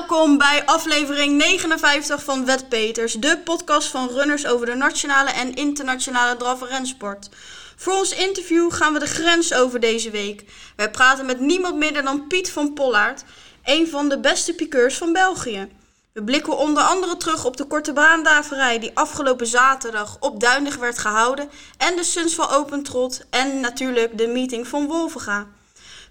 Welkom bij aflevering 59 van Wetpeters, de podcast van runners over de nationale en internationale draf-. Voor ons interview gaan we de grens over deze week. Wij praten met niemand minder dan Piet van Pollaert, een van de beste piqueurs van België. We blikken onder andere terug op de korte baandaverij die afgelopen zaterdag op Duindig werd gehouden en de Sunsval Open Trot en natuurlijk de meeting van Wolvenga.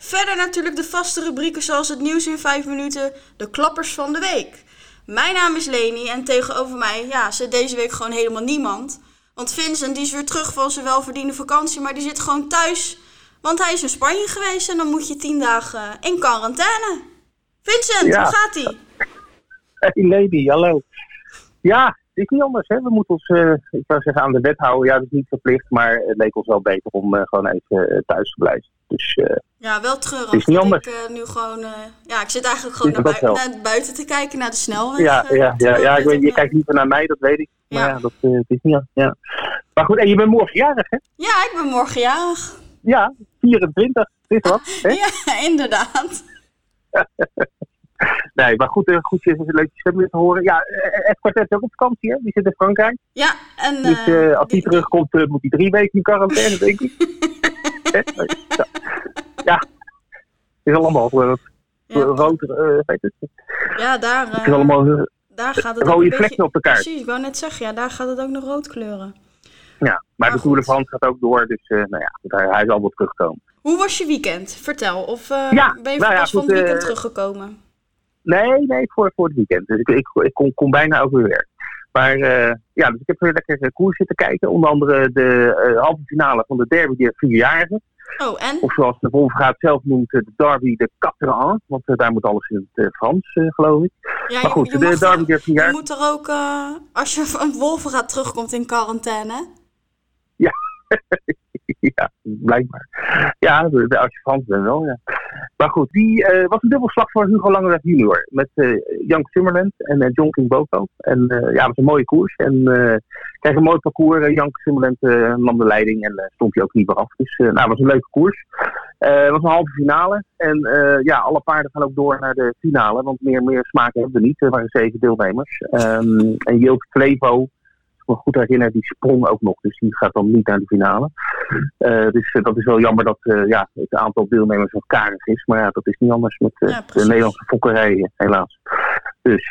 Verder natuurlijk de vaste rubrieken zoals het nieuws in 5 minuten, de klappers van de week. Mijn naam is Leni en tegenover mij ja, zit deze week gewoon helemaal niemand. Want Vincent die is weer terug van zijn welverdiende vakantie, maar die zit gewoon thuis. Want hij is in Spanje geweest en dan moet je 10 dagen in quarantaine. Vincent, Ja. hoe gaat ie? Hey lady, hallo. Ja, het is niet anders. Hè? We moeten ons, eh, ik zou zeggen, aan de wet houden. Ja, dat is niet verplicht, maar het leek ons wel beter om eh, gewoon even eh, thuis te blijven. Dus eh, Ja, wel treurig. Is niet anders. Ik eh, nu gewoon, eh, ja, ik zit eigenlijk gewoon Is naar, bui- buiten te kijken, naar de snelweg. ja, eh, ja, ja, ja, ik dit weet, je kijkt liever naar mij, dat weet ik. Maar Ja. dat is niet. Ja. Maar goed, en je bent morgen jarig, hè? Ja, ik ben morgen jarig. Ja, 24. Is wat? Hè? Ja, inderdaad. Nee, maar goed, goed je leuk je stem weer te horen. Ja, het kwartet is ook op vakantie, hè? Die zit in Frankrijk. Ja, en Dus als die terugkomt, moet hij drie weken in quarantaine, denk ik. Ja. Ja, het is allemaal ja, rood, eh, weet het. ja, daar, Het is allemaal daar gaat het ook rode een vlekken beetje... op de kaart. Precies, ik wou net zeggen, ja, daar gaat het ook nog rood kleuren. Ja, maar de. Tour de France gaat ook door, dus nou ja, hij, hij zal wel terugkomen. Hoe was je weekend? Vertel. Of Ja, ben je nou van het weekend teruggekomen? Nee, nee, voor, voor het weekend. Dus ik, ik, ik kon, kon bijna ook weer werk. Maar ja, dus ik heb weer lekker koers zitten kijken. Onder andere de halve finale van de derby der vierjarigen. Oh, en? Of zoals de Wolfgaat zelf noemt, eh, de derby de Quatre Want eh, daar moet alles in het eh, Frans, geloof ik. Ja, maar goed, je, de derby er- der je vierjarigen. moet er ook, als je van Wolven gaat terugkomt in quarantaine. ja, blijkbaar. Ja, de, de, je Frans wel, ja. Maar goed, die eh, was een dubbelslag voor Hugo Langeweg junior. Met eh Jan Timmerland en eh, John King Boko. En ja, het was een mooie koers. En kreeg een mooi parcours. Jan Timmerland eh, nam de leiding en stond hij ook niet meer af. Dus nou, was een leuke koers. Het was een halve finale. En ja, alle paarden gaan ook door naar de finale. Want meer, meer smaken hebben we niet. Er waren zeven deelnemers. Ehm, en Joop Flevo, me goed herinner, die sprong ook nog. Dus die gaat dan niet naar de finale. Eh, dus eh, dat is wel jammer dat eh, ja, het aantal deelnemers wat karig is. Maar ja, dat is niet anders met Ja, de. Nederlandse fokkerijen, helaas. Dus.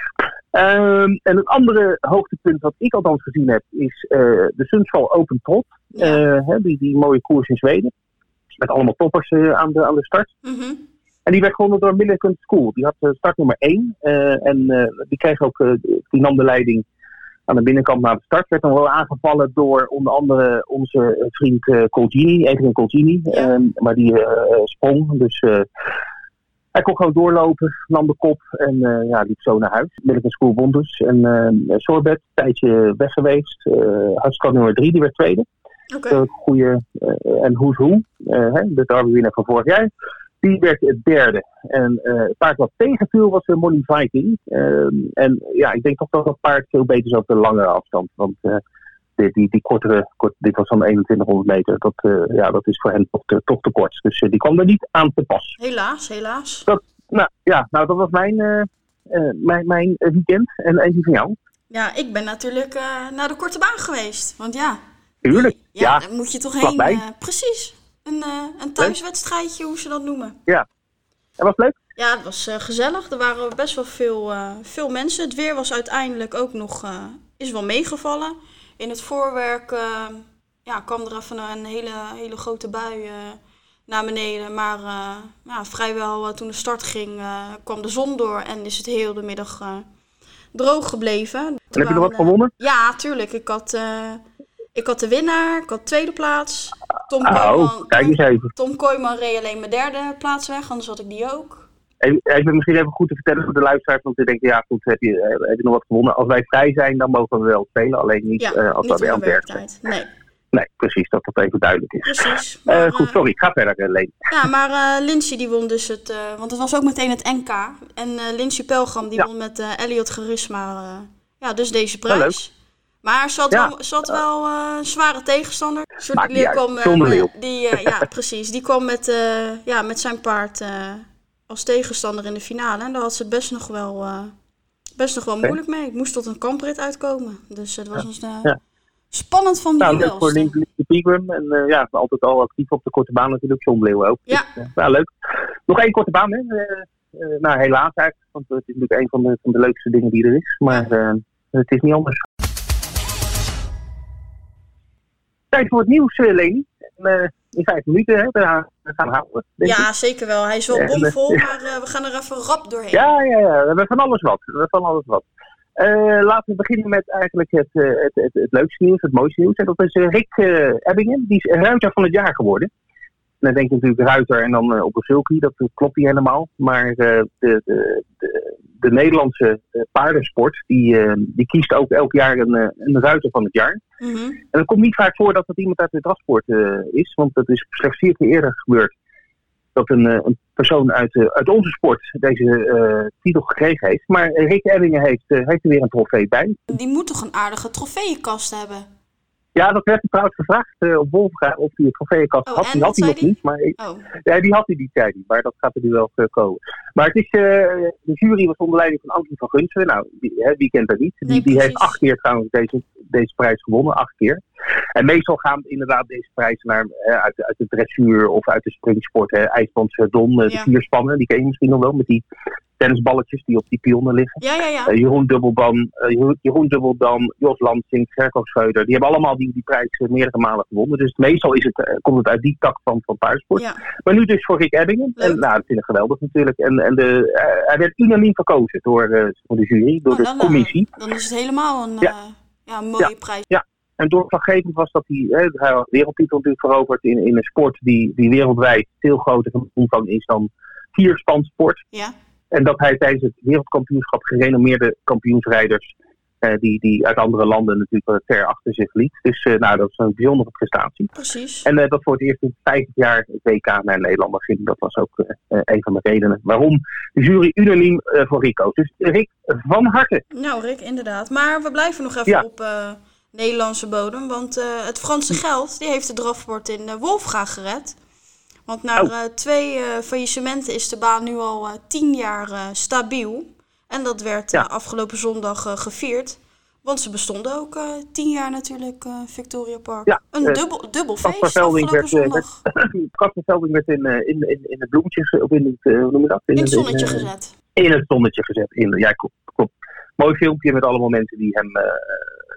Ehm, en het andere hoogtepunt wat ik althans gezien heb, is de Sundsvall Open Trot. Hè, die, die mooie koers in Zweden. Met allemaal toppers aan, de, aan de start. Mhm. En die werd gewonnen door Millicent School. Die had eh, startnummer 1. en die kreeg ook, eh, die nam de leiding aan de binnenkant naar de start. Werd dan wel aangevallen door onder andere onze vriend eh Colgini, Adrian Colgini. Ja. Ehm, maar die eh, sprong. Dus eh, hij kon gewoon doorlopen, nam de kop en eh, ja, liep zo naar huis. Millicent School won dus. En eh Sorbet, een tijdje weg geweest. Uh, nummer 3, die werd tweede. Oké. Goede en Who's Who, eh, hè, de derby-winnaar van vorig jaar. Die werd het derde. En eh, het paard wat tegenviel was de Molly Viking. Ehm, en ja, ik denk toch dat dat paard veel beter is op de langere afstand. Want eh, die, die, die kortere, kort, dit was dan 2100 meter, dat, eh, ja, dat is voor hen toch te, toch te kort. Dus eh, die kwam er niet aan te pas. Helaas, helaas. Nou ja, nou, dat was mijn, eh, eh, mijn, mijn weekend. En eentje van jou. Ja, ik ben natuurlijk eh, naar de korte baan geweest. Want ja, Tuurlijk. ja, Ja, daar moet je toch heen. eh, precies. Een, eh, een thuiswedstrijdje, hoe ze dat noemen. en was leuk? Ja, het was eh, gezellig. Er waren best wel veel, eh, veel mensen. Het weer was uiteindelijk ook nog is wel meegevallen. In het voorwerk ja, kwam er even een hele, hele grote bui naar beneden. Maar ja, vrijwel toen de start ging, kwam de zon door en is het heel de middag droog gebleven. En heb je er wat gewonnen? Ja, tuurlijk. Ik had, eh, ik had de winnaar, ik had tweede plaats. Tom Oh, Kooijman, kijk eens even. Tom Kooijman reed alleen mijn derde plaats weg, anders had ik die ook. Even, even misschien even goed te vertellen voor de luisteraars, want ik denk, ja goed, heb je, eh, heb je nog wat gewonnen? Als wij vrij zijn, dan mogen we wel spelen, alleen niet Ja, eh, als niet we in aan het werk zijn. Nee, Nee, precies, dat dat even duidelijk is. precies. Eh, goed, sorry, ga verder, Leen. ja, maar eh Lindsay die won dus het, want het was ook meteen het NK. En eh Lindsay Pelgam die Ja. won met Elliot Charisma, eh, ja, dus deze prijs. Maar ze had Ja. wel, ze had wel eh, een zware tegenstander. Kwam, eh, Zonder met- leeuw. die, eh, ja, precies. Die kwam met, ja, met zijn paard als tegenstander in de finale. En daar had ze het best nog wel, uh, best nog wel moeilijk mee. Ik moest tot een kamprit uitkomen. Dus het was ons uh, ja. spannend van die nou, voor Lindsay Pegram. En uh, ja, altijd al actief op de korte baan natuurlijk. John Bleeuw ook. Ja. Dus, nou, leuk. Nog één korte baan, hè. nou, helaas eigenlijk. Want het is natuurlijk een van de, van de leukste dingen die er is. Maar het is niet anders. Tijd voor het nieuws, Leni. En, in vijf minuten hè, we gaan houden. Ja, zeker wel. Hij is wel bomvol, maar uh, we gaan er even rap doorheen. Ja, ja, ja. We hebben van alles wat. We hebben van alles wat. Uh, laten we beginnen met eigenlijk het, uh, het, het, het, leukste nieuws, het mooiste nieuws. En dat is Rick Ebbingen. Die is ruiter van het jaar geworden. Dan denk je natuurlijk ruiter en dan op een sulky. Dat klopt niet helemaal. Maar de, de, de, de, Nederlandse paardensport, die, die kiest ook elk jaar een, een ruiter van het jaar. Mm -hmm. En het komt niet vaak voor dat het iemand uit de drafsport is. Want dat is slechts vier keer eerder gebeurd dat een, een persoon uit, uit onze sport deze uh, titel gekregen heeft. Maar Rick Ebbingen heeft, heeft er weer een trofee bij. Die moet toch een aardige trofeeënkast hebben? Ja, dat werd trouwens gevraagd uh, op Wolfga of hij een trofeeënkast oh, had. Die had hij nog niet, maar oh. ja, die had hij niet, zei hij. Maar dat gaat er nu wel komen. Maar het is, de jury was onder leiding van Ankie van Gunsven. Nou, die, hè, wie kent dat niet? Nee, die, die heeft acht keer trouwens deze, deze prijs gewonnen, acht keer. En meestal gaan inderdaad deze prijzen naar, hè, uit, uit de dressuur of uit de springsport. Hè, IJslandse Don, de Ja. vierspannen, die ken je misschien nog wel, met die tennisballetjes die op die pionnen liggen. Ja, ja, ja. Eh, Jeroen Dubbeldam, eh, Jeroen, Jeroen Dubbeldam, Jos Lansing, Gerko Schreuder. Die hebben allemaal die, die prijs eh, meerdere malen gewonnen. Dus meestal is het, eh, komt het uit die tak van, van paardensport. ja. Maar nu dus voor Rick Ebbingen. Leuk. En nou, dat vind ik geweldig natuurlijk. En, en de, eh, hij werd unaniem verkozen door, eh, door de jury, door Oh, de dan, eh, commissie. Dan is het helemaal een, Ja. eh, ja, een mooie prijs. En doorslaggevend was dat hij, hè, hij had wereldtitel natuurlijk veroverd in, in een sport die, die wereldwijd veel groter van is dan vierspansport. Ja. En dat hij tijdens het wereldkampioenschap gerenommeerde kampioensrijders, eh, die, die uit andere landen natuurlijk ver achter zich liet. Dus eh, nou, dat is een bijzondere prestatie. Precies. En eh, dat voor het eerst in 50 jaar het WK naar Nederland ging. Dat was ook eh, eh, een van de redenen waarom de jury unaniem eh, voor Rick koos. Dus Rick, van harte. Nou, Rick, inderdaad. Maar we blijven nog even Ja. op eh, Nederlandse bodem. Want eh, het Franse geld die heeft de drafsport in uh, Wolfga gered. Want na Oh. eh, twee faillissementen is de baan nu al tien jaar stabiel. En dat werd Ja. afgelopen zondag gevierd. Want ze bestonden ook tien jaar natuurlijk, Victoria Park. Ja, een dubbel, dubbel feest afgelopen werd, zondag. Werd in, in, in, in het bloemetjes, of in het, hoe noem je dat? In het zonnetje gezet. in het zonnetje gezet. In, ja, klopt, klopt. Mooi filmpje met allemaal mensen die hem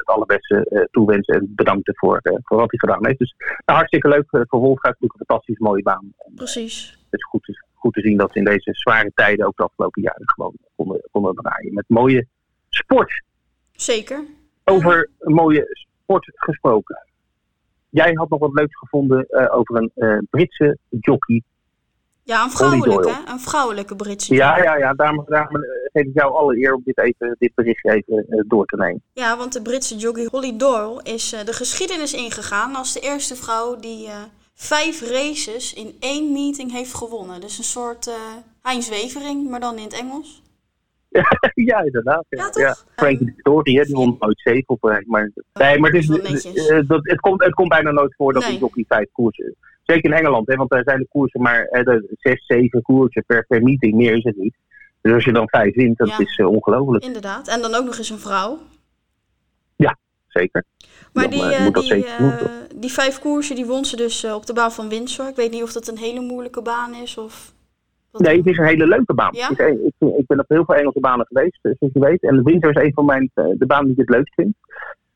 het allerbeste eh, toewensen en bedanken voor, eh, voor wat hij gedaan heeft. Dus nou, hartstikke leuk eh, voor Wolfga. Het is natuurlijk een fantastisch mooie baan. Precies. het is goed te, goed te zien dat ze in deze zware tijden, ook de afgelopen jaren, gewoon konden, konden draaien. Met mooie sport. Zeker. Over mooie sport gesproken. Jij had nog wat leuks gevonden over een Britse jockey. Ja, een vrouwelijke, een vrouwelijke Britse Ja, ja, ja. Daarom, daarom geef ik jou alle eer om dit, even, dit berichtje even eh, door te nemen. Ja, want de Britse jockey Holly Doyle is eh, de geschiedenis ingegaan als de eerste vrouw die eh, vijf races in één meeting heeft gewonnen. Dus een soort Heinz Wevering, maar dan in het Engels. ja, inderdaad. Ja, toch? Frankie Story, hè, die won nooit zeven op rij. Maar, nee, maar het, is, eh, dat, het, komt, het komt bijna nooit voor dat Nee. een jockey vijf koersen. Zeker in Engeland, hè, want daar zijn de koersen maar eh, de zes, zeven koersen per, per meeting. Meer is het niet. Dus als je dan vijf wint, dat Ja. is eh, ongelooflijk. Inderdaad. En dan ook nog eens een vrouw. Zeker. Maar Dan, die, eh, eh, die, doen, eh, die vijf koersen die won ze dus eh, op de baan van Windsor. Ik weet niet of dat een hele moeilijke baan is of... wat- Nee, het is een hele leuke baan. Ja? Is ik, ik ben op heel veel Engelse banen geweest, eh, zoals je weet. En de Windsor is een van mijn, eh, de banen die ik het leukst vind.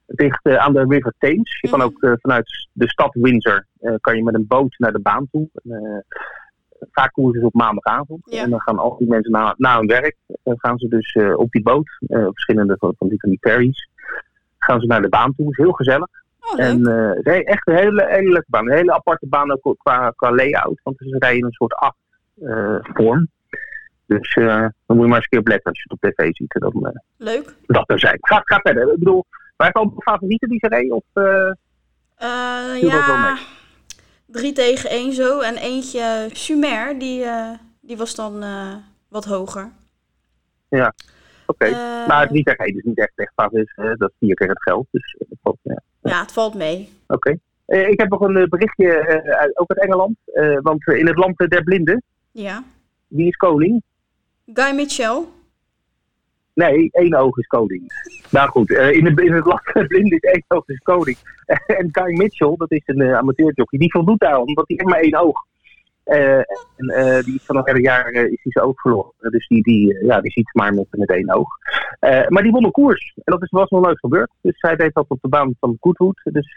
Het ligt eh, aan de River Thames. Je kan Mhm. ook eh, vanuit de stad Windsor kan je met een boot naar de baan toe. Vaak koersen ze op maandagavond. Ja. En dan gaan al die mensen na, na hun werk, gaan ze dus op die boot, eh, verschillende van, van die, van die ferries, gaan ze naar de baan toe. Het is heel gezellig. Oh. En echt een hele, hele leuke baan. Een hele aparte baan ook qua, qua layout. Want ze rijden een soort acht vorm. Dus eh, dan moet je maar eens een keer op letten als je het op tv ziet. Dan, eh, Leuk. dat er zijn. Ga, ga verder. Ik bedoel, wij hebben ook favorieten die ze reden? Of, eh, Eh, ja, drie tegen één zo. En eentje Sumer, die, eh, die was dan eh, wat hoger. Oké. Eh, Maar drie tegen één is niet echt echt favoriet. eh, dat is vier keer het geld. Dus eh, valt, ja. ja, het valt mee. Oké. Eh, ik heb nog een eh, berichtje, eh, uit- ook uit Engeland. Eh, want eh, in het land der blinden Ja. wie is koning? Guy Mitchell. Nee, één oog is koning. Nou goed, uh, in, het, in het land blind is één oog is koning. en Guy Mitchell, dat is een uh, amateurjockey, die voldoet daar omdat hij heeft maar één oog. Uh, en die van een jaar is hij zijn oog verloren. Dus die, die, ja, die ziet maar met, met één oog. maar die won een koers. En dat is, was nog leuk gebeurd. Dus hij deed dat op de baan van Goodwood. Dus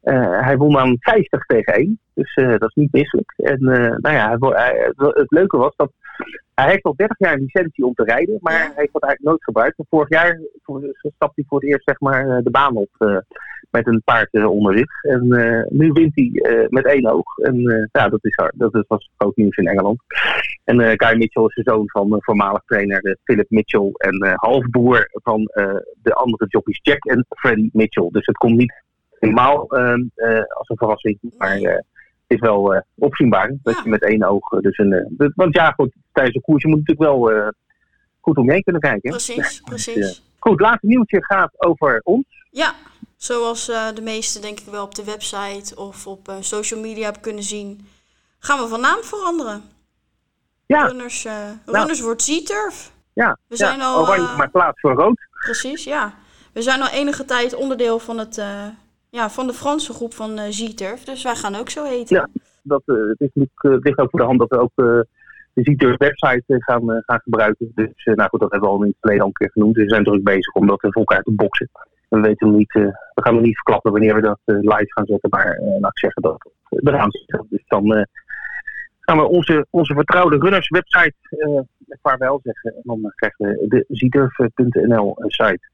hij won aan 50 tegen 1. Dus dat is niet misselijk. En nou ja, hij, het leuke was dat hij heeft al 30 jaar een licentie om te rijden, maar hij heeft dat eigenlijk nooit gebruikt. vorig jaar stapte hij voor het eerst zeg maar, eh, de baan op met een paard onder zich. En nu wint hij met één oog. En ja, dat, is, dat was groot nieuws in Engeland. En Guy Mitchell is de zoon van voormalig trainer Philip Mitchell en halfboer van de andere jockeys Jack en Freddie Mitchell. Dus het komt niet helemaal ehm, als een verrassing, maar is wel uh, opzienbaar. Dat je met één oog. Dus een, uh, want ja, goed, tijdens een koers je moet natuurlijk wel uh, goed omheen kunnen kijken. Precies, precies. goed, laatste nieuwtje gaat over ons. Ja, zoals de meesten denk ik wel op de website of op social media hebben kunnen zien, gaan we van naam veranderen. Ja. Runners, runners nou. wordt Z-Turf. Ja, we zijn ja, al, oranje maar plaats voor rood. Precies, ja. We zijn al enige tijd onderdeel van het ja, van de Franse groep van uh, Z-Turf. Dus wij gaan ook zo heten. Ja, dat, uh, het, is natuurlijk, het ligt ook voor de hand dat we ook de Z-Turf website gaan, gaan gebruiken. Dus nou goed, dat hebben we al in het verleden al een keer genoemd. Dus we zijn druk bezig om dat voor elkaar te boksen. En we, weten nog niet, we gaan nog niet verklappen wanneer we dat live gaan zetten. Maar laat ik zeggen dat we gaan zitten. Dus dan gaan we onze, onze vertrouwde runners website vaarwel zeggen. En dan krijgen we de zturf.nl site.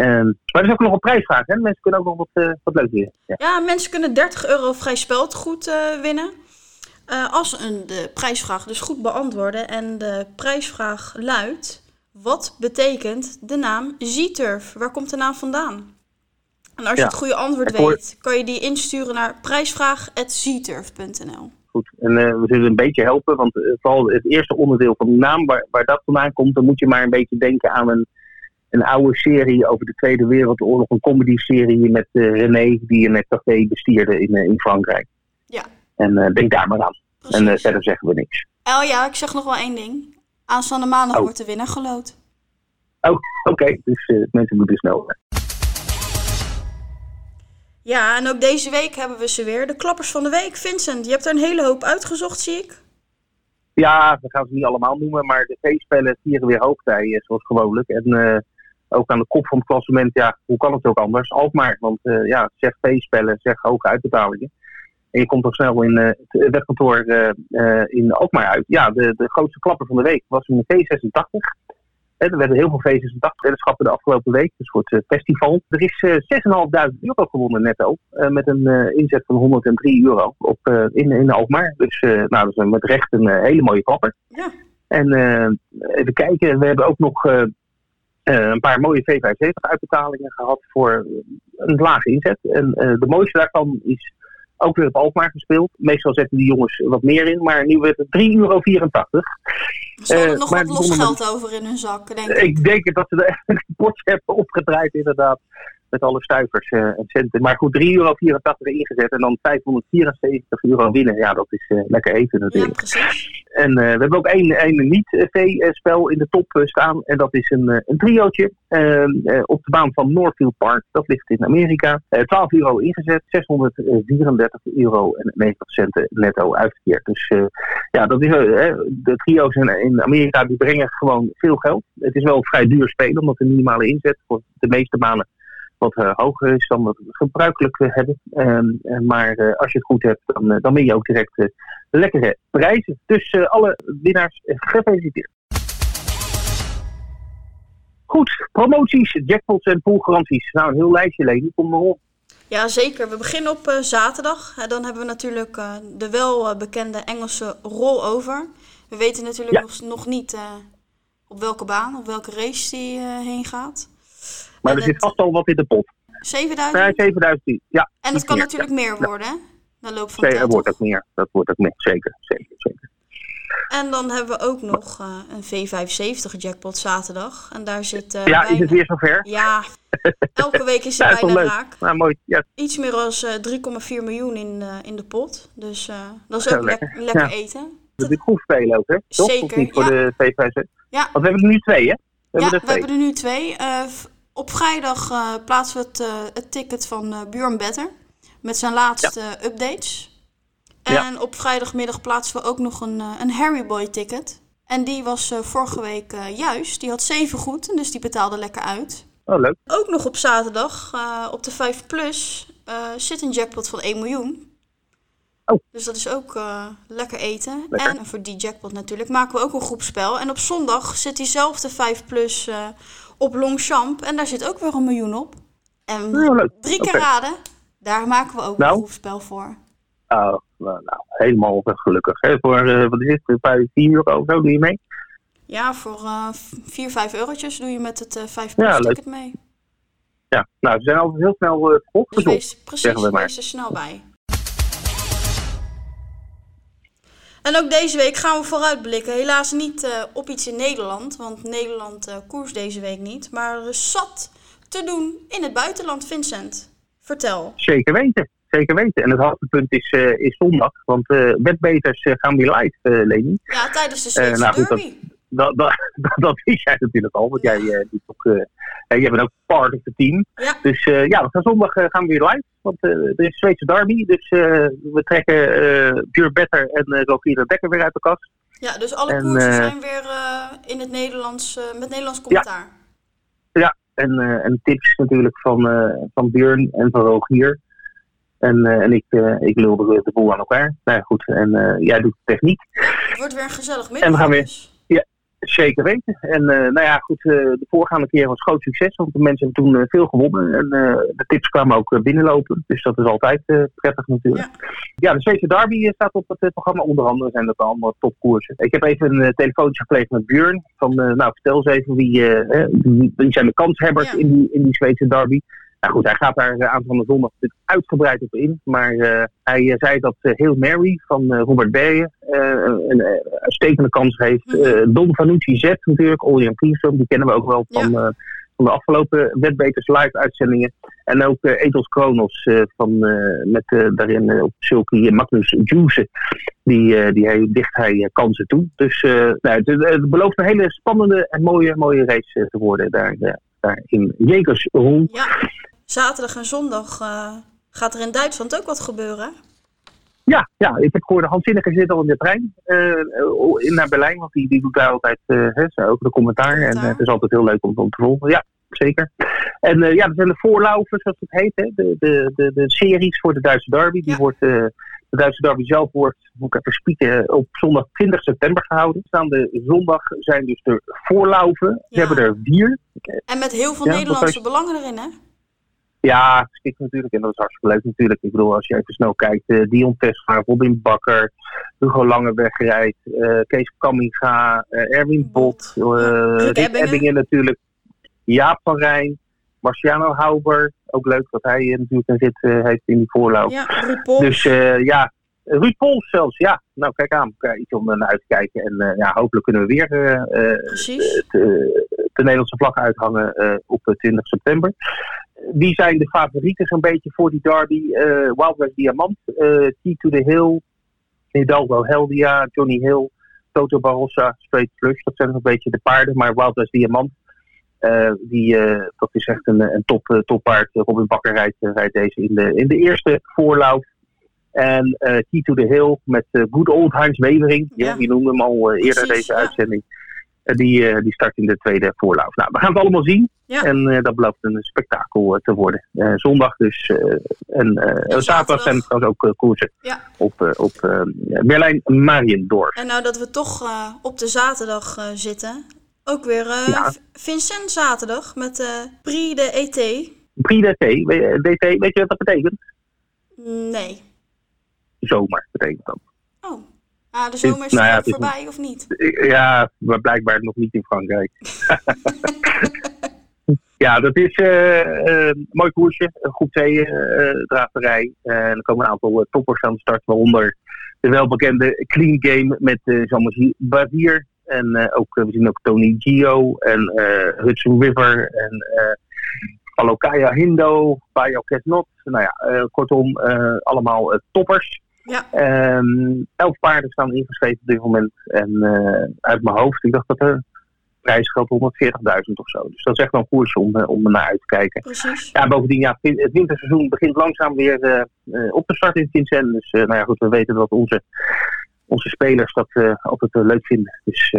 Um, maar er is ook nog een prijsvraag, hè? Mensen kunnen ook nog wat, uh, wat leuk winnen. Ja. ja. mensen kunnen 30 euro vrij speldgoed uh, winnen. Uh, als ze de prijsvraag dus goed beantwoorden. En de prijsvraag luidt: wat betekent de naam Z-Turf? Waar komt de naam vandaan? En als je het goede antwoord weet, kan je die insturen naar prijsvraag.zturf.nl. Goed, en we zullen een beetje helpen, want vooral het eerste onderdeel van de naam, waar, waar dat vandaan komt, dan moet je maar een beetje denken aan een een oude serie over de Tweede Wereldoorlog. Een comedy-serie met uh, René, die een café bestierde in, uh, in Frankrijk. Ja. En uh, denk daar maar aan. Precies. En verder zeggen we niks. Oh ja, ik zeg nog wel één ding. Aanstaande maandag oh. wordt de winnaar geloot. Oh, oké. Okay. Dus mensen moeten snel. Ja, en ook deze week hebben we ze weer. De klappers van de week. Vincent, je hebt er een hele hoop uitgezocht, zie ik. Ja, we gaan ze niet allemaal noemen, maar de V-spellen vieren weer hoogtij, zoals gewoonlijk. En ook aan de kop van het klassement, ja, hoe kan het ook anders? Alkmaar, want uh, ja, zeg P-spellen, zeg hoge uitbetalingen. En je komt toch snel in uh, het webkantoor uh, in Alkmaar uit. Ja, de, de grootste klapper van de week was in de V86. er werden heel veel V86-weddenschappen de afgelopen week, dus voor het festival. Er is 6.500 euro gewonnen netto, met een inzet van 103 euro op, in, in Alkmaar. Dus nou, dat is met recht een hele mooie klapper. Ja. En even kijken, we hebben ook nog uh, een paar mooie V75-uitbetalingen gehad voor een lage inzet. En uh, de mooiste daarvan is ook weer op Alkmaar gespeeld. Meestal zetten die jongens wat meer in, maar nu werd het 3,84 euro. Ze hadden nog wat los geld over in hun zak, denk ik. Ik denk dat ze er een potje hebben opgedraaid, inderdaad met alle stuivers uh, en centen. Maar goed, 3,84 euro ingezet en dan 574 euro winnen. Ja, dat is uh, lekker eten natuurlijk. Ja, precies. En uh, we hebben ook één, één niet-V-spel in de top staan. En dat is een, een triootje op de baan van Northfield Park. Dat ligt in Amerika. 12 euro ingezet, 634 euro en 90 centen netto uitgekeerd. Dus ja, dat is, de trio's in, in Amerika die brengen gewoon veel geld. Het is wel vrij duur spelen, omdat de minimale inzet voor de meeste banen wat uh, hoger is dan we gebruikelijk hebben. Uh, maar uh, als je het goed hebt, dan, dan ben je ook direct lekkere prijzen. Dus alle winnaars gefeliciteerd. Goed, promoties, jackpots en poolgaranties. Nou, een heel lijstje, Leni. Kom maar op. Ja, zeker. We beginnen op zaterdag. dan hebben we natuurlijk de welbekende Engelse rollover. We weten natuurlijk ja. nog, nog, niet op welke baan, op welke race die heen gaat. Maar er zit vast al wat in de pot. 7000? Ja, 7000, ja. En het kan natuurlijk meer worden, hè? Dan loop van Dat wordt ook meer. Dat wordt ook meer, zeker, zeker, zeker. En dan hebben we ook nog uh, een V75 jackpot zaterdag. En daar zit. Uh, ja, bijna... is het weer zover? Ja, elke week is het bijna raak. Nou, mooi. Ja. Iets meer dan uh, 3,4 miljoen in, in de pot. Dus dat is ook lekker, lekker eten. de groep spelen ook, hè? Toch? Zeker, Of niet voor ja. de? Ja, Want we hebben er nu twee, hè? We ja hebben er we hebben er nu twee. Op vrijdag eh, plaatsen we het, eh, het ticket van Björn Better met zijn laatste updates. En Ja. op vrijdagmiddag plaatsen we ook nog een, een Harry Boy ticket. En die was vorige week juist. Die had 7 goed, dus die betaalde lekker uit. Oh, leuk. Ook nog op zaterdag, op de 5 Plus, zit een jackpot van 1 miljoen. Oh. Dus dat is ook lekker eten. Lekker. En voor die jackpot natuurlijk maken we ook een groepspel. En op zondag zit diezelfde 5 Plus op Longchamp. En daar zit ook weer een miljoen op. En drie keer raden, daar maken we ook Nou. een groepspel voor. Oh, nou, nou, helemaal gelukkig. Hè? Voor, eh, wat is het, een paar, 4 euro of zo doe je mee? Ja, voor eh 4, 5 eurotjes doe je met het eh 5 Plus Ja, leuk. ticket mee. Ja, nou, ze zijn altijd heel snel uh, Dus wees, zeggen we precies, maar. wees er snel bij. En ook deze week gaan we vooruitblikken. Helaas niet eh, op iets in Nederland, want Nederland eh koers deze week niet. Maar er is zat te doen in het buitenland, Vincent. Vertel. Zeker weten. Zeker weten. En het hoogtepunt is, eh, is zondag. Want wetbeters gaan weer live, Leni. Ja, tijdens de Zweedse nou goed, dat-. Dat, dat, jij natuurlijk al. Want jij, doet ook, eh, jij bent ook part of the team. Ja. Dus eh, ja, we gaan zondag eh, gaan we weer live. Want eh, er is Zweedse derby. Dus we trekken Pure Better en uh, Rogier de Dekker weer uit de kast. Ja, dus alle En, koersen zijn weer in het Nederlands, met Nederlands commentaar. En, eh, en tips natuurlijk van, van Björn en van Rogier. En, en ik, ik lul de, de boel aan elkaar. Nou ja, goed. En jij doet de techniek. Het wordt weer een gezellig En we gaan middag. weer- dus. Zeker weten. En eh, nou ja, goed. eh, de voorgaande keer was groot succes. Want de mensen hebben toen eh, veel gewonnen. En de tips kwamen ook binnenlopen. Dus dat is altijd prettig natuurlijk. Ja, de Zweedse Derby staat op het programma. Onder andere zijn dat allemaal topkoersen. Ik heb even een telefoontje gepleegd met Björn. Van, nou, vertel eens even wie, wie, wie zijn de kanshebbers Ja. in, die, in die Zweedse Derby. Nou goed, hij gaat daar uh, aan van de zondag uitgebreid op in. Maar uh, hij uh, zei dat Heel Mary van Robert Bergen een uitstekende kans heeft. Mhm. Don Vanucci Z natuurlijk, Priestrom, die kennen we ook wel van, Ja. van de afgelopen Wetbeters live uitzendingen. En ook uh, Ethos Kronos van, met daarin op Silky Magnus Juice. Die, die hij, dicht hij kansen toe. Dus nou, het, het, belooft een hele spannende en mooie, mooie race te worden daar, daar in Jekersroel. Ja, zaterdag en zondag gaat er in Duitsland ook wat gebeuren. Ja, ja, ik heb gehoord, Hans Zinnige zit al in de trein uh, in naar Berlijn, want die, die doet daar altijd uh, hè, ook de commentaar. En uh, het is altijd heel leuk om, om te volgen. Ja, zeker. En ja, er zijn de voorlaufers, zoals het heet, hè, de, de, de, de series voor de Duitse derby. Die Ja. wordt, de Duitse derby zelf wordt, moet ik even spieken, op zondag 20 september gehouden. Staan de zondag zijn dus de voorlaufen. Ze Ja. hebben er vier. En met heel veel Ja, Nederlandse belangen erin, hè? Ja, stikt natuurlijk. En dat is hartstikke leuk natuurlijk. Ik bedoel, als je even snel kijkt. eh, Dion Tesla, Robin Bakker, Hugo Langeweg rijdt, eh, Kees Kamminga, eh, Erwin Bot, eh, Rick Ebbingen. Ebbingen natuurlijk. Jaap van Rijn, Marciano Hauber. Ook leuk dat hij natuurlijk een eh, heeft in die voorloop. Ja, Ruud. Dus ja, Ruud Pols zelfs. Ja, nou kijk aan. Iets om naar uit te kijken. En ja, hopelijk kunnen we weer de Nederlandse vlag uithangen op eh, 20 september. Wie zijn de favorieten zo'n beetje voor die derby? Eh Wild West Diamant, eh Key to the Hill, Hidalgo Heldia, Johnny Hill, Toto Barossa, Straight Flush. Dat zijn een beetje de paarden, maar Wild West Diamant, eh, die, dat is echt een, een top, toppaard. Robin Bakker rijdt, rijdt deze in de, in de eerste voorlauf. En Key to the Hill met Good Old Heinz Wevering. Ja. Die noemde hem al eerder Precies, deze ja. uitzending. Eh, die, eh, die start in de tweede voorlauf. Nou, we gaan het allemaal zien. Ja. En eh, dat belooft een spektakel te worden. Zondag dus. en zaterdag zijn er trouwens ook koersen Ja. op, op Berlijn-Mariendorf. En nou dat we toch op de zaterdag zitten, ook weer Ja. Vincent zaterdag met Prix de ET. Prix DT, we- DT, weet je wat dat betekent? Nee. Zomer betekent dat. Oh. Ah, de zomer is nou ja, het is voorbij, of niet? Ja, maar blijkbaar nog niet in Frankrijk. ja, dat is eh, eh, een mooi koersje. Een groep 2 eh. Eh, en er komen een aantal eh, toppers aan de start. Waaronder de welbekende Clean Game met eh Jean-Marie Bavier. En eh, ook, eh, we zien ook Tony Gio en eh Hudson River en eh Alokaya Hindo, Bayo Kesnot. Nou ja, eh, kortom, eh, allemaal eh, toppers. Ja. Ehm, elf paarden staan ingeschreven op dit moment. En eh, uit mijn hoofd, ik dacht dat de prijs geldt 140.000 of zo. Dus dat is echt wel een koers om, eh, om naar uit te kijken. Precies. Ja, bovendien, ja, het winterseizoen begint langzaam weer eh, op te starten in Vincent. Dus nou ja, goed, we weten dat onze, onze spelers dat altijd leuk vinden. Dus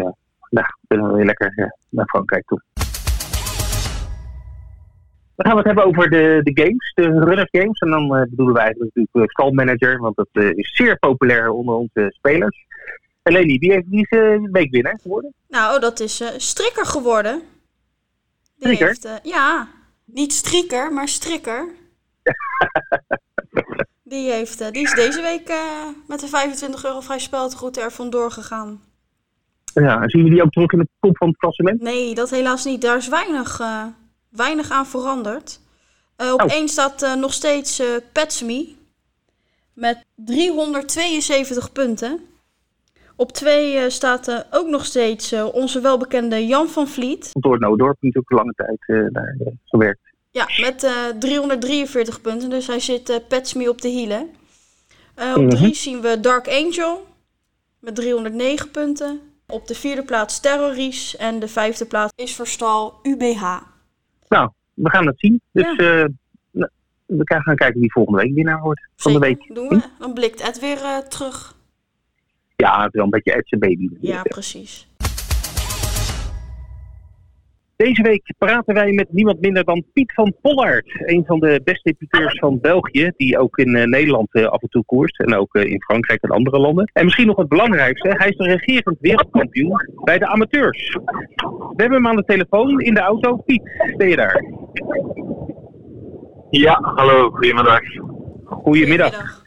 nou, kunnen we weer lekker naar Frankrijk toe. Dan gaan we het hebben over de, de games, de runner games. En dan eh, bedoelen wij eigenlijk natuurlijk eh, stalmanager, want dat eh, is zeer populair onder onze spelers. En heeft, wie is eh, weekwinnaar geworden? Nou, dat is Strikker geworden. Die Strikker? Heeft, ja, niet Strikker, maar Strikker. die, heeft, die is deze week met de 25 euro vrij speltegoed er vandoor gegaan. Ja, en zien jullie ook terug in de kop van het klassement? Nee, dat helaas niet. Daar is weinig, weinig aan veranderd. Eh, op Oh. één staat nog steeds eh Petsme met 372 punten. Op twee eh, staat eh, ook nog steeds onze welbekende Jan van Vliet. Door Noodorp natuurlijk lange tijd daar gewerkt. Ja, met eh 343 punten. Dus hij zit eh Petsme op de hielen. Op Mhm. drie zien we Dark Angel met 309 punten. Op de vierde plaats Terrories. En de vijfde plaats is voor stal UBH. Nou, we gaan het zien. Dus Ja. eh, nou, we gaan kijken wie volgende week winnaar wordt van de week. doen we. Dan blikt Ed weer eh, terug. Ja, het is wel een beetje Ed's baby. Ja, precies. Deze week praten wij met niemand minder dan Piet van Pollard. Een van de beste piteurs van België. Die ook in eh, Nederland eh, af en toe koerst. En ook eh, in Frankrijk en andere landen. En misschien nog het belangrijkste. Hij is de regerend wereldkampioen bij de amateurs. We hebben hem aan de telefoon in de auto. Piet, ben je daar? Ja, hallo, goedemiddag. Goedemiddag.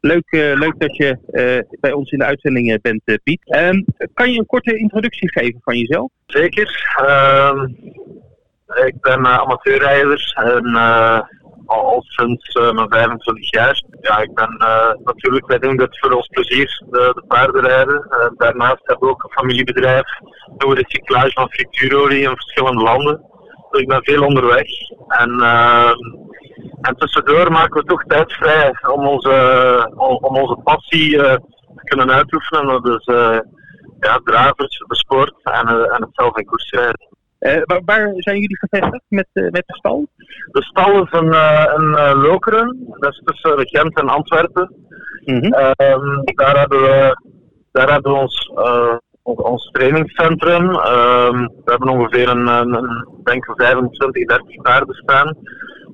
Leuk, eh, leuk dat je eh, bij ons in de uitzending eh, bent, Piet. Ehm, kan je een korte introductie geven van jezelf? Zeker. Ehm, ik ben amateurrijder en al, sinds mijn 25 jaar. Ja, ik ben natuurlijk, wij doen dit voor ons plezier, de, de paardenrijden. daarnaast hebben we ook een familiebedrijf, doen we recyclage van frituurolie in verschillende landen. Dus ik ben veel onderweg. En, ehm, en tussendoor maken we toch tijd vrij om onze, om, onze passie eh, te kunnen uitoefenen. Is uh, ja, dravers, de sport en, uh, en het zelf in koers rijden. Uh, waar, waar, zijn jullie gevestigd met, uh, met de stal? De stal is een, uh, een Lokeren, dat is tussen Gent en Antwerpen. Mm -hmm. daar, hebben we, daar hebben we ons, ons trainingscentrum. we hebben ongeveer een, een, een denk 25, 30 paarden staan.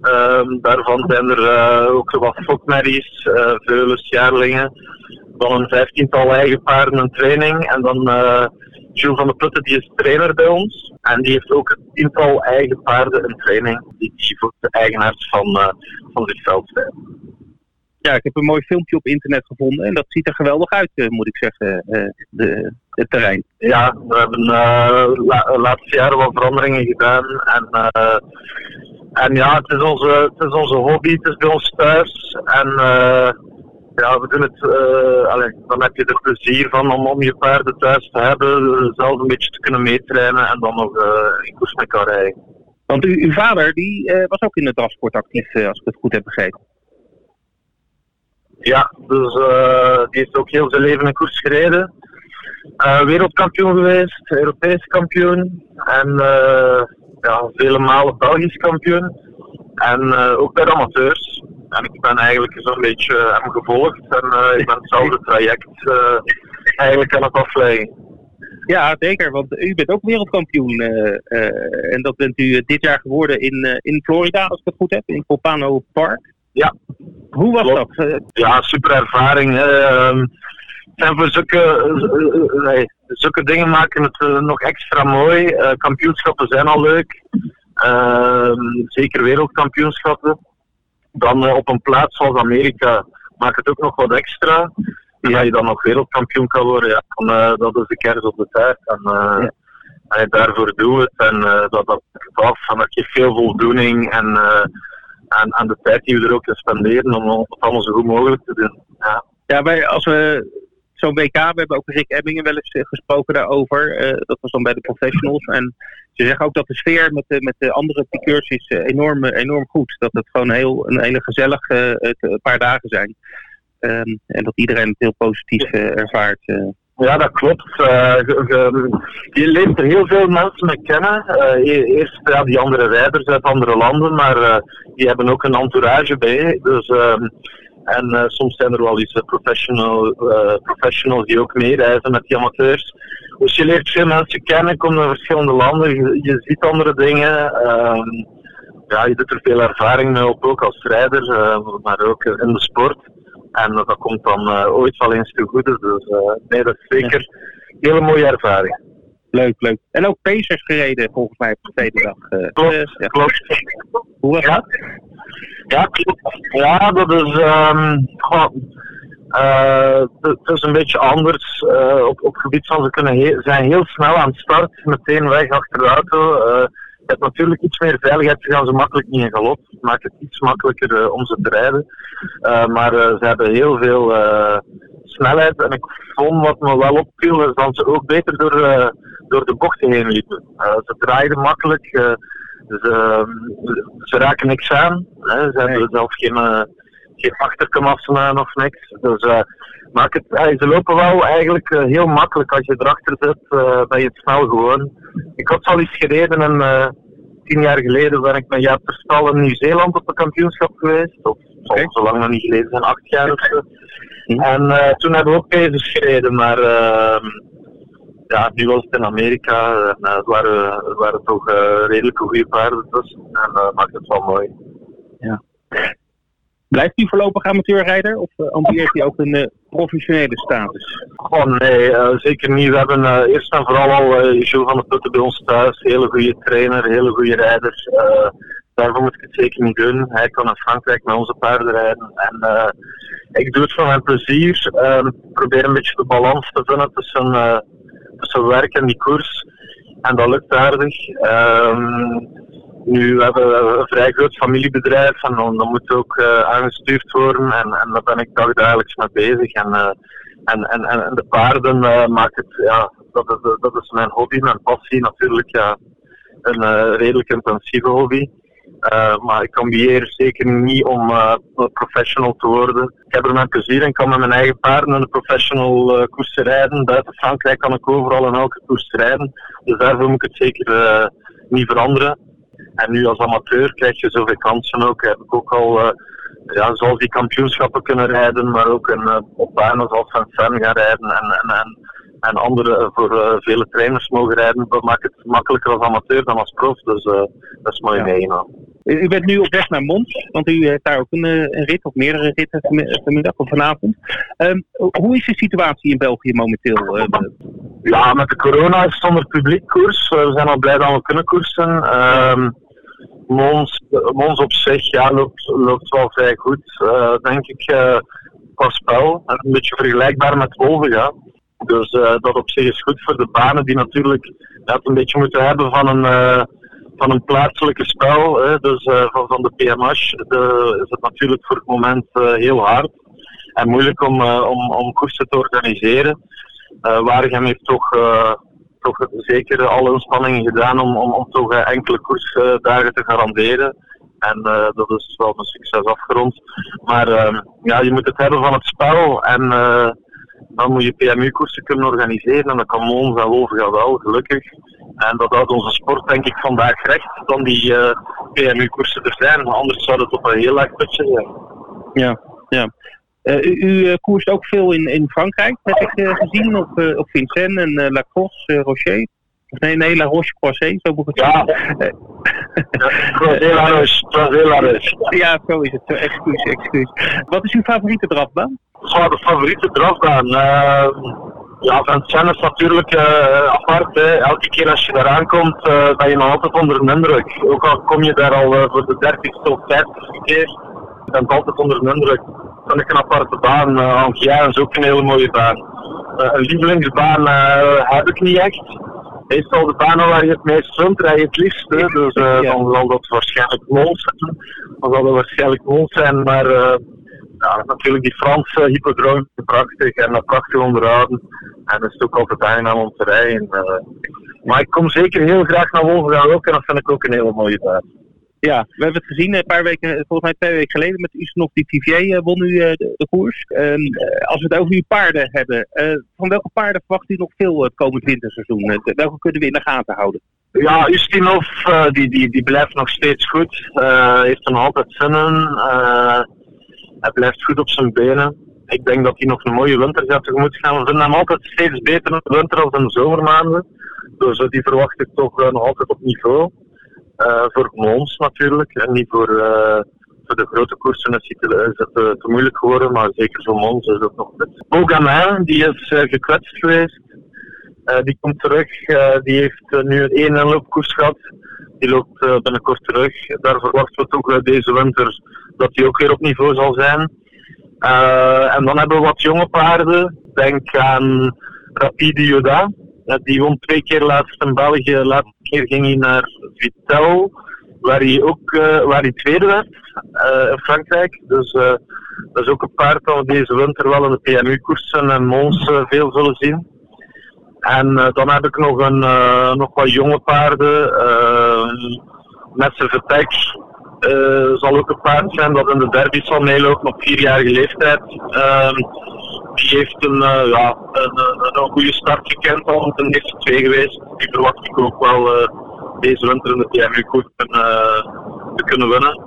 Um, daarvan zijn er uh, ook wat fokmerries, uh, veulens, jaarlingen. Dan een vijftiental eigen paarden in training. En dan uh, Jules van der Putten, die is trainer bij ons. En die heeft ook een tiental eigen paarden in training. Die, die voor de eigenaars van, van dit veld zijn. Ja, ik heb een mooi filmpje op internet gevonden. En dat ziet er geweldig uit, moet ik zeggen, de, het terrein. Ja, we hebben de la, laatste jaren wat veranderingen gedaan. En en ja, het is, onze, het is onze hobby, het is bij ons thuis. En uh, ja, we doen het, uh, allez, dan heb je er plezier van om, om je paarden thuis te hebben, zelf een beetje te kunnen meetrainen en dan nog uh, in koers mee kan rijden. Want u, uw vader die was ook in de drafsport actief, als ik het goed heb begrepen. Ja, dus die heeft ook heel zijn leven in koers gereden. wereldkampioen geweest, Europees kampioen en ja, vele malen Belgisch kampioen. En uh, ook bij de amateurs. En ik ben eigenlijk zo'n beetje uh, hem gevolgd. En uh, ik ben hetzelfde traject eigenlijk aan het afleggen. Ja, zeker. Want u bent ook wereldkampioen. en dat bent u dit jaar geworden in, in Florida, als ik het goed heb. In Popano Park. Ja. Hoe was Klopt. dat? Ja, super ervaring. Ehm, en voor zulke, zulke dingen maken het nog extra mooi. Uh, kampioenschappen zijn al leuk. Uh, zeker wereldkampioenschappen. Dan uh, op een plaats zoals Amerika maakt het ook nog wat extra. En ja. je dan nog wereldkampioen kan worden, ja, dan, uh, dat is de kers op de taart. En, ja. daarvoor doen we het. En dat, dat af. En dat geeft veel voldoening. En, en, en de tijd die we er ook in spenderen om het allemaal zo goed mogelijk te doen. Ja, ja wij, als we zo'n WK. We hebben ook Rick Ebbingen wel eens gesproken daarover. Uh, dat was dan bij de professionals. En ze zeggen ook dat de sfeer met de, met de andere piqueurs is uh, enorm, enorm goed. Dat het gewoon heel, een hele gezellig uh, paar dagen zijn. Ehm, en dat iedereen het heel positief ervaart. Ja, dat klopt. je leert er heel veel mensen mee kennen. E-, eerst ja, die andere rijders uit andere landen, maar die hebben ook een entourage bij. Dus ehm, en uh, soms zijn er wel eens uh, professional, uh, professionals die ook meereizen met die amateurs. Dus je leert veel mensen kennen, komt naar verschillende landen, je, je ziet andere dingen. Um, ja, je doet er veel ervaring mee op, ook als rijder, maar ook in de sport. En dat komt dan ooit wel eens te goede. Dus nee, dat is zeker een hele mooie ervaring. Leuk, leuk. En ook Pacers gereden volgens mij op de tweede dag. klopt, ja. klopt. Hoe was dat? Ja, Ja, dat is. Um, uh, het is een beetje anders uh, op, op het gebied van ze kunnen he zijn heel snel aan het start, meteen weg achter de auto. Uh, je hebt natuurlijk iets meer veiligheid, ze gaan ze makkelijk niet in galop. Het maakt het iets makkelijker om ze te rijden. maar ze hebben heel veel snelheid en ik vond wat me wel opviel, is dat ze ook beter door, door de bochten heen liepen. ze draaiden makkelijk. Dus uh, ze raken niks aan. Hè. Ze hebben zelf geen, uh, geen achterkomafslaan of niks. Dus, maar het, ze lopen wel eigenlijk heel makkelijk. Als je erachter zit, ben je het snel gewoon. Ik had al eens gereden en tien jaar geleden ben ik met Jaap in Nieuw-Zeeland op een kampioenschap geweest. Of okay. zo lang nog niet geleden, zijn acht jaar of zo. Hm. En toen hebben we ook pezers gereden, maar ehm, ja, nu was het in Amerika. En, uh, het, waren, het waren toch uh, redelijk goede paarden dus. En dat uh, maakt het wel mooi. Ja. Blijft hij voorlopig amateurrijder of ambieert hij ook een professionele status? Oh nee, zeker niet. We hebben eerst en vooral al Jules van der Putten bij ons thuis. Hele goede trainer, hele goede rijders. daarvoor moet ik het zeker niet doen. Hij kan in Frankrijk met onze paarden rijden. En ik doe het voor mijn plezier. probeer een beetje de balans te vinden tussen tussen werk en die koers. En dat lukt aardig. Um, nu hebben we een vrij groot familiebedrijf en dan, moet ook uh, aangestuurd worden. En, en daar ben ik dagelijks mee bezig. En, uh, en, en, en de paarden uh, maken het, ja, dat is, dat is mijn hobby, mijn passie natuurlijk. Ja, een redelijk intensieve hobby. Uh, maar ik ambieer zeker niet om uh, professional te worden. Ik heb er mijn plezier en kan met mijn eigen paarden een professional uh, koers rijden. Buiten Frankrijk kan ik overal in elke koers rijden. Dus daarvoor moet ik het zeker niet veranderen. En nu als amateur krijg je zoveel kansen ook. Heb ik ook al ja, zoals die kampioenschappen kunnen rijden, maar ook een, op banen zoals Van Sen gaan rijden en, en, en, en andere voor vele trainers mogen rijden. Dat maakt het makkelijker als amateur dan als prof. Dus dat is mooi ja. meegenomen. U bent nu op weg naar Mons, want u heeft daar ook een, eh, een rit of meerdere ritten vanmiddag of vanavond. Um, hoe is de situatie in België momenteel? Ja, met de corona is zonder publiek koers. Eh, we zijn al blij dat we kunnen koersen. Um, Mons, Mons op zich ja, loopt, loopt wel vrij goed, denk ik, uh, spel. Een beetje vergelijkbaar met Wolvenga. Dus dat op zich is goed voor de banen die natuurlijk het een beetje moeten hebben van een van een plaatselijke spel, hè, dus uh, van, van de PMH, de, is het natuurlijk voor het moment uh, heel hard en moeilijk om, uh, om, om koersen te organiseren. Waregem heeft toch, toch zeker alle inspanningen gedaan om, om, om toch enkele koersdagen te garanderen. En dat is wel een succes afgerond. Maar ehm, ja, je moet het hebben van het spel en dan moet je PMU-koersen kunnen organiseren en dat kan Mons en Wolverga wel, gelukkig. En dat houdt onze sport denk ik vandaag recht dan die eh, PMU-koersen er zijn. Anders zou het op een heel laag putje zijn. Ja, ja. Uh, u, u uh, koerst ook veel in, in Frankrijk, heb ik gezien, op, op Vincennes en La Crosse, Rocher. Nee, nee, La Roche Croisé, zo moet ik het ja. zeggen. Ja, zo is het. Excuus, excuus. Wat is uw favoriete drafbaan? Oh, de favoriete drafbaan? Uh, ja, Vincennes is natuurlijk uh, apart. Hè. Elke keer als je daar aankomt, uh, ben je nog altijd onder de indruk. Ook al kom je daar al voor de dertigste of vijftigste keer, je bent altijd onder de indruk. Dat is een aparte baan. Uh, Angia is ook een hele mooie baan. een lievelingsbaan heb ik niet echt. Meestal de banen waar je het meest rij je het liefst. Hè. Dus ja. dan zal dat waarschijnlijk Mol zijn. Dan zal dat waarschijnlijk Mol zijn, maar ja, natuurlijk die Franse hippodroom prachtig en prachtig onderhouden. En het is ook altijd aangenaam om te rijden. Uh, maar ik kom zeker heel graag naar Wolverhampton ook en dat vind ik ook een hele mooie tijd. Ja, we hebben het gezien een paar weken, volgens mij twee weken geleden met Usnov die Tivier won nu de, de, koers. Ehm, als we het over uw paarden hebben, van welke paarden verwacht u nog veel het komend winterseizoen? welke kunnen we in de gaten houden? Ja, Ustinov die, die, die blijft nog steeds goed. heeft er nog altijd zin in. hij blijft goed op zijn benen ik denk dat hij nog een mooie winter gaat tegemoet gaan. We vinden hem altijd steeds beter in de winter dan in de zomermaanden. Dus uh, die verwacht ik toch uh, nog altijd op niveau. Uh, voor ons natuurlijk. En niet voor, voor de grote koersen is het, is het te moeilijk geworden. Maar zeker voor ons is het nog goed. Bogamin, die is gekwetst geweest. die komt terug. die heeft nu een één loopkoers gehad. Die loopt binnenkort terug. Daar verwachten we toch deze winter dat hij ook weer op niveau zal zijn. En dan hebben we wat jonge paarden. Denk aan Rapide Yoda. die won twee keer laatst in België. De laatste keer ging hij naar Vitel, waar hij ook uh, waar hij tweede werd uh, in Frankrijk. Dus dat is ook een paard dat we deze winter wel in de PMU-koersen en Mons veel zullen zien. En dan heb ik nog, een, nog wat jonge paarden. met zijn vertek uh, zal ook een paard zijn dat in de derby zal meelopen op vierjarige leeftijd. Uh, die heeft een, uh, ja, een, een, goede start gekend al, met een eerste twee geweest. Die verwacht ik ook wel uh, deze winter in de PMU goed te kunnen winnen.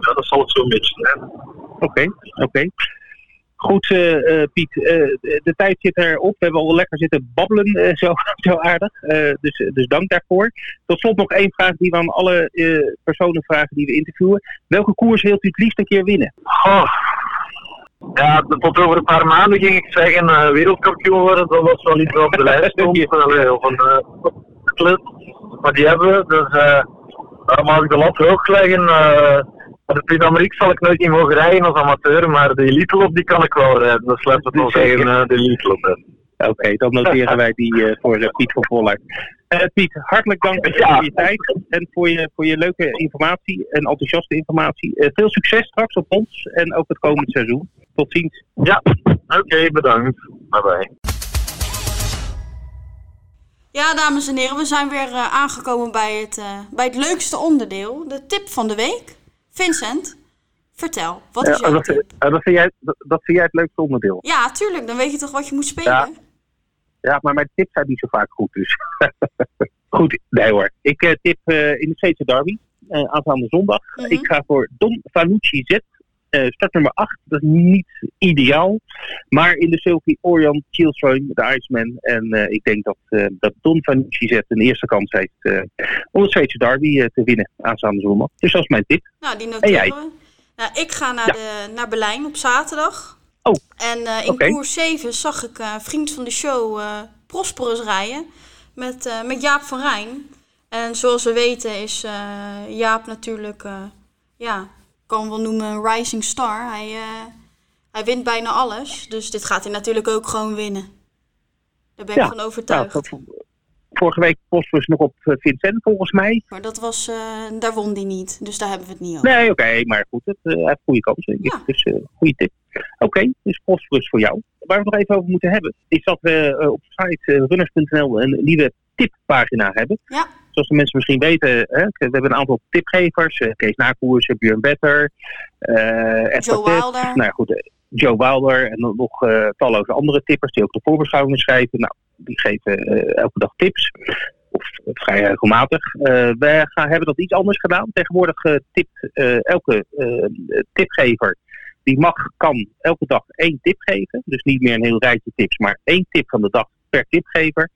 Ja, dat zal het zo'n beetje zijn. Oké, okay, oké. Okay. Goed, uh, Piet, uh, de tijd zit erop. We hebben al lekker zitten babbelen, zo, zo aardig. dus, dus dank daarvoor. Tot slot nog één vraag die we aan alle personen vragen die we interviewen. Welke koers wilt u het liefst een keer winnen? Oh. Ja, tot over een paar maanden ging ik zeggen wereldkampioen worden. Dat was wel iets wat op de lijst stond. of een club. Maar die hebben we. Dus daar mag ik de lat hoog leggen de Prix zal ik nooit niet mogen rijden als amateur, maar de elite lop die kan ik wel rijden. Dus laten we het wel zeggen, uh, de elite lop. Oké, dan noteren wij die uh, voor uh, Piet van Voller. Piet, hartelijk dank voor je tijd en voor je, voor je leuke informatie en enthousiaste informatie. veel succes straks op ons en ook het komend seizoen. Tot ziens. Ja, oké, bedankt. Bye bye. Ja, dames en heren, we zijn weer aangekomen bij het, bij het leukste onderdeel, de tip van de week. Vincent, vertel, wat is jouw dat, tip? Dat vind, jij, dat, vind jij het leukste onderdeel? Ja, tuurlijk. Dan weet je toch wat je moet spelen? Ja, ja maar mijn tips zijn niet zo vaak goed, dus. goed, nee hoor. Ik uh, tip uh, in de Zweedse derby, uh, aanstaande zondag. Mm -hmm. Ik ga voor Don Fanucci Z. Uh, start nummer 8, dat is niet ideaal. Maar in de Silky Orion, Kielström, de Iceman. En uh, ik denk dat, uh, dat Don Fanucci zet een eerste kans heeft om de Zweedse derby te winnen aanstaande zondag. Dus dat is mijn tip. Nou, die noteren we. Nou, ik ga naar, ja. de, naar Berlijn op zaterdag. Oh, En in okay. koers 7 zag ik vriend van de show Prosperus rijden met, met Jaap van Rijn. En zoals we weten is Jaap natuurlijk ja, kan wel noemen een rising star. Hij, uh, hij wint bijna alles. Dus dit gaat hij natuurlijk ook gewoon winnen. Daar ben ik ja, van overtuigd. Nou, vorige week was nog op eh, Vincent volgens mij. Maar dat was, uh, daar won hij niet. Dus daar hebben we het niet over. Nee, oké. Okay, maar goed, het uh, heeft goede kansen. Ja. Dus goede tip. Oké, okay, dus Prosperus voor jou. Waar we het nog even over moeten hebben, is dat we op de site runners.nl een nieuwe tippagina hebben. Ja. Zoals de mensen misschien weten, hè, we hebben een aantal tipgevers. Uh, Kees Nakoers, Björn Better, uh, Joe Wilder. Nou ja, goed, Joe Wilder en nog uh, talloze andere tippers die ook de voorbeschouwingen schrijven. Nou, die geven elke dag tips. Of vrij regelmatig. wij gaan, hebben dat iets anders gedaan. Tegenwoordig tipt elke tipgever die mag, kan elke dag één tip geven. Dus niet meer een heel rijtje tips, maar één tip van de dag per tipgever.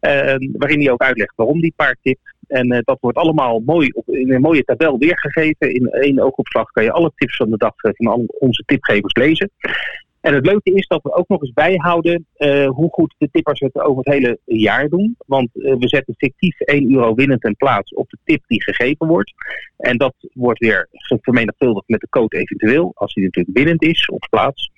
Uh, waarin hij ook uitlegt waarom die paard tipt. En uh, dat wordt allemaal mooi op, in een mooie tabel weergegeven. In één oogopslag kan je alle tips van de dag uh, van al onze tipgevers lezen. En het leuke is dat we ook nog eens bijhouden uh, hoe goed de tippers het over het hele jaar doen. Want uh, we zetten fictief 1 euro winnend ten plaats op de tip die gegeven wordt. En dat wordt weer vermenigvuldigd met de code eventueel, als die natuurlijk winnend is op plaats.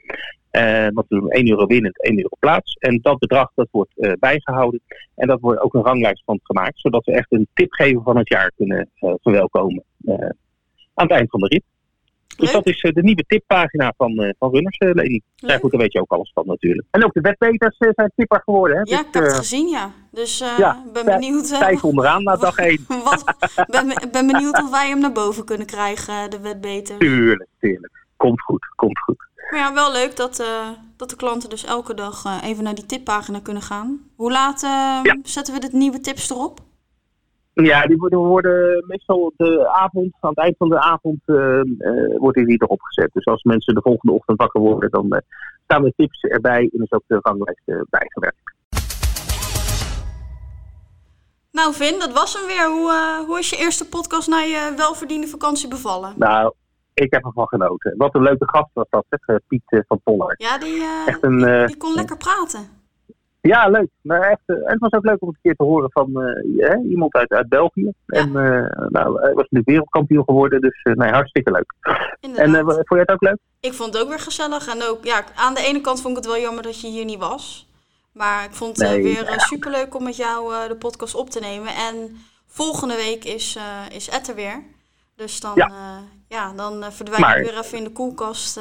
Uh, want we doen 1 euro winnend, 1 euro plaats. En dat bedrag dat wordt bijgehouden. En dat wordt ook een ranglijst van gemaakt. Zodat we echt een tipgever van het jaar kunnen verwelkomen aan het eind van de rit. Dus dat is de nieuwe tippagina van, van Runners, Lady. Ja, goed, daar weet je ook alles van natuurlijk. En ook de wetbeters zijn tipper geworden. Hè? Ja, dus, ik heb het gezien, ja. Dus ja, ben benieuwd... Vijf onderaan na dag één. wat, ben, ben benieuwd of wij hem naar boven kunnen krijgen, de wetbeters. Tuurlijk, tuurlijk. Komt goed, komt goed. Maar ja, wel leuk dat, uh, dat de klanten dus elke dag uh, even naar die tippagina kunnen gaan. Hoe laat uh, ja. zetten we de nieuwe tips erop? Ja, die worden, worden meestal de avond, aan het eind van de avond, worden die erop gezet. Dus als mensen de volgende ochtend wakker worden, dan staan de tips erbij en is ook de ranglijst bijgewerkt. Nou Vin, dat was hem weer. Hoe, hoe is je eerste podcast na je welverdiende vakantie bevallen? Nou, ik heb ervan genoten. Wat een leuke gast was dat, hè? Piet uh, van Poller. Ja, die, uh, echt een, die, die, kon lekker praten. Ja, leuk. Maar echt, en het was ook leuk om een keer te horen van iemand uit, uit België. Ja. En nou, hij was nu wereldkampioen geworden, dus nee, hartstikke leuk. Inderdaad. En vond je het ook leuk? Ik vond het ook weer gezellig. En ook, ja, aan de ene kant vond ik het wel jammer dat je hier niet was. Maar ik vond het nee, weer ja. superleuk om met jou de podcast op te nemen. En volgende week is, is Ed er weer. Dus dan, ja. Ja, dan verdwijn maar, ik weer even in de koelkast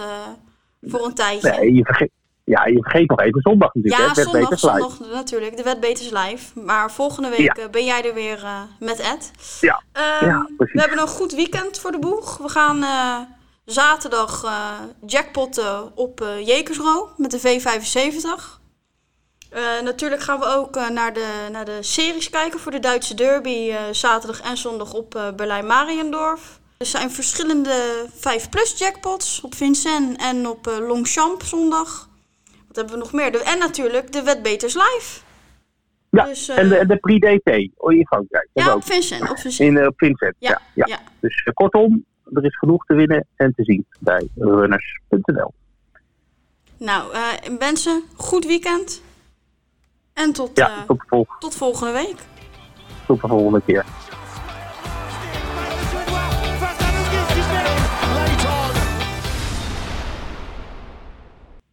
voor een tijdje. Nee, je vergeet, ja, je vergeet nog even zondag natuurlijk. Ja, hè? zondag, zondag natuurlijk. De Wetbeters Live. Maar volgende week ja. ben jij er weer met Ed. Ja, um, ja We hebben een goed weekend voor de boeg. We gaan zaterdag jackpotten op Jekersro met de V75. Uh, natuurlijk gaan we ook uh, naar, de, naar de series kijken voor de Duitse derby. Uh, zaterdag en zondag op Berlijn-Mariendorf. Er zijn verschillende 5-plus jackpots op Vincent en op Longchamp zondag. Wat hebben we nog meer? De, en natuurlijk de Wetbeters Live. Ja, dus, en de, de Pre-DT oh, in Frankrijk. Ja, op Vincent. Op Vincent. In, op Vincent, ja. ja, ja. Dus kortom, er is genoeg te winnen en te zien bij runners.nl. Nou, mensen, goed weekend. En tot, ja, tot, tot volgende week. Tot de volgende keer.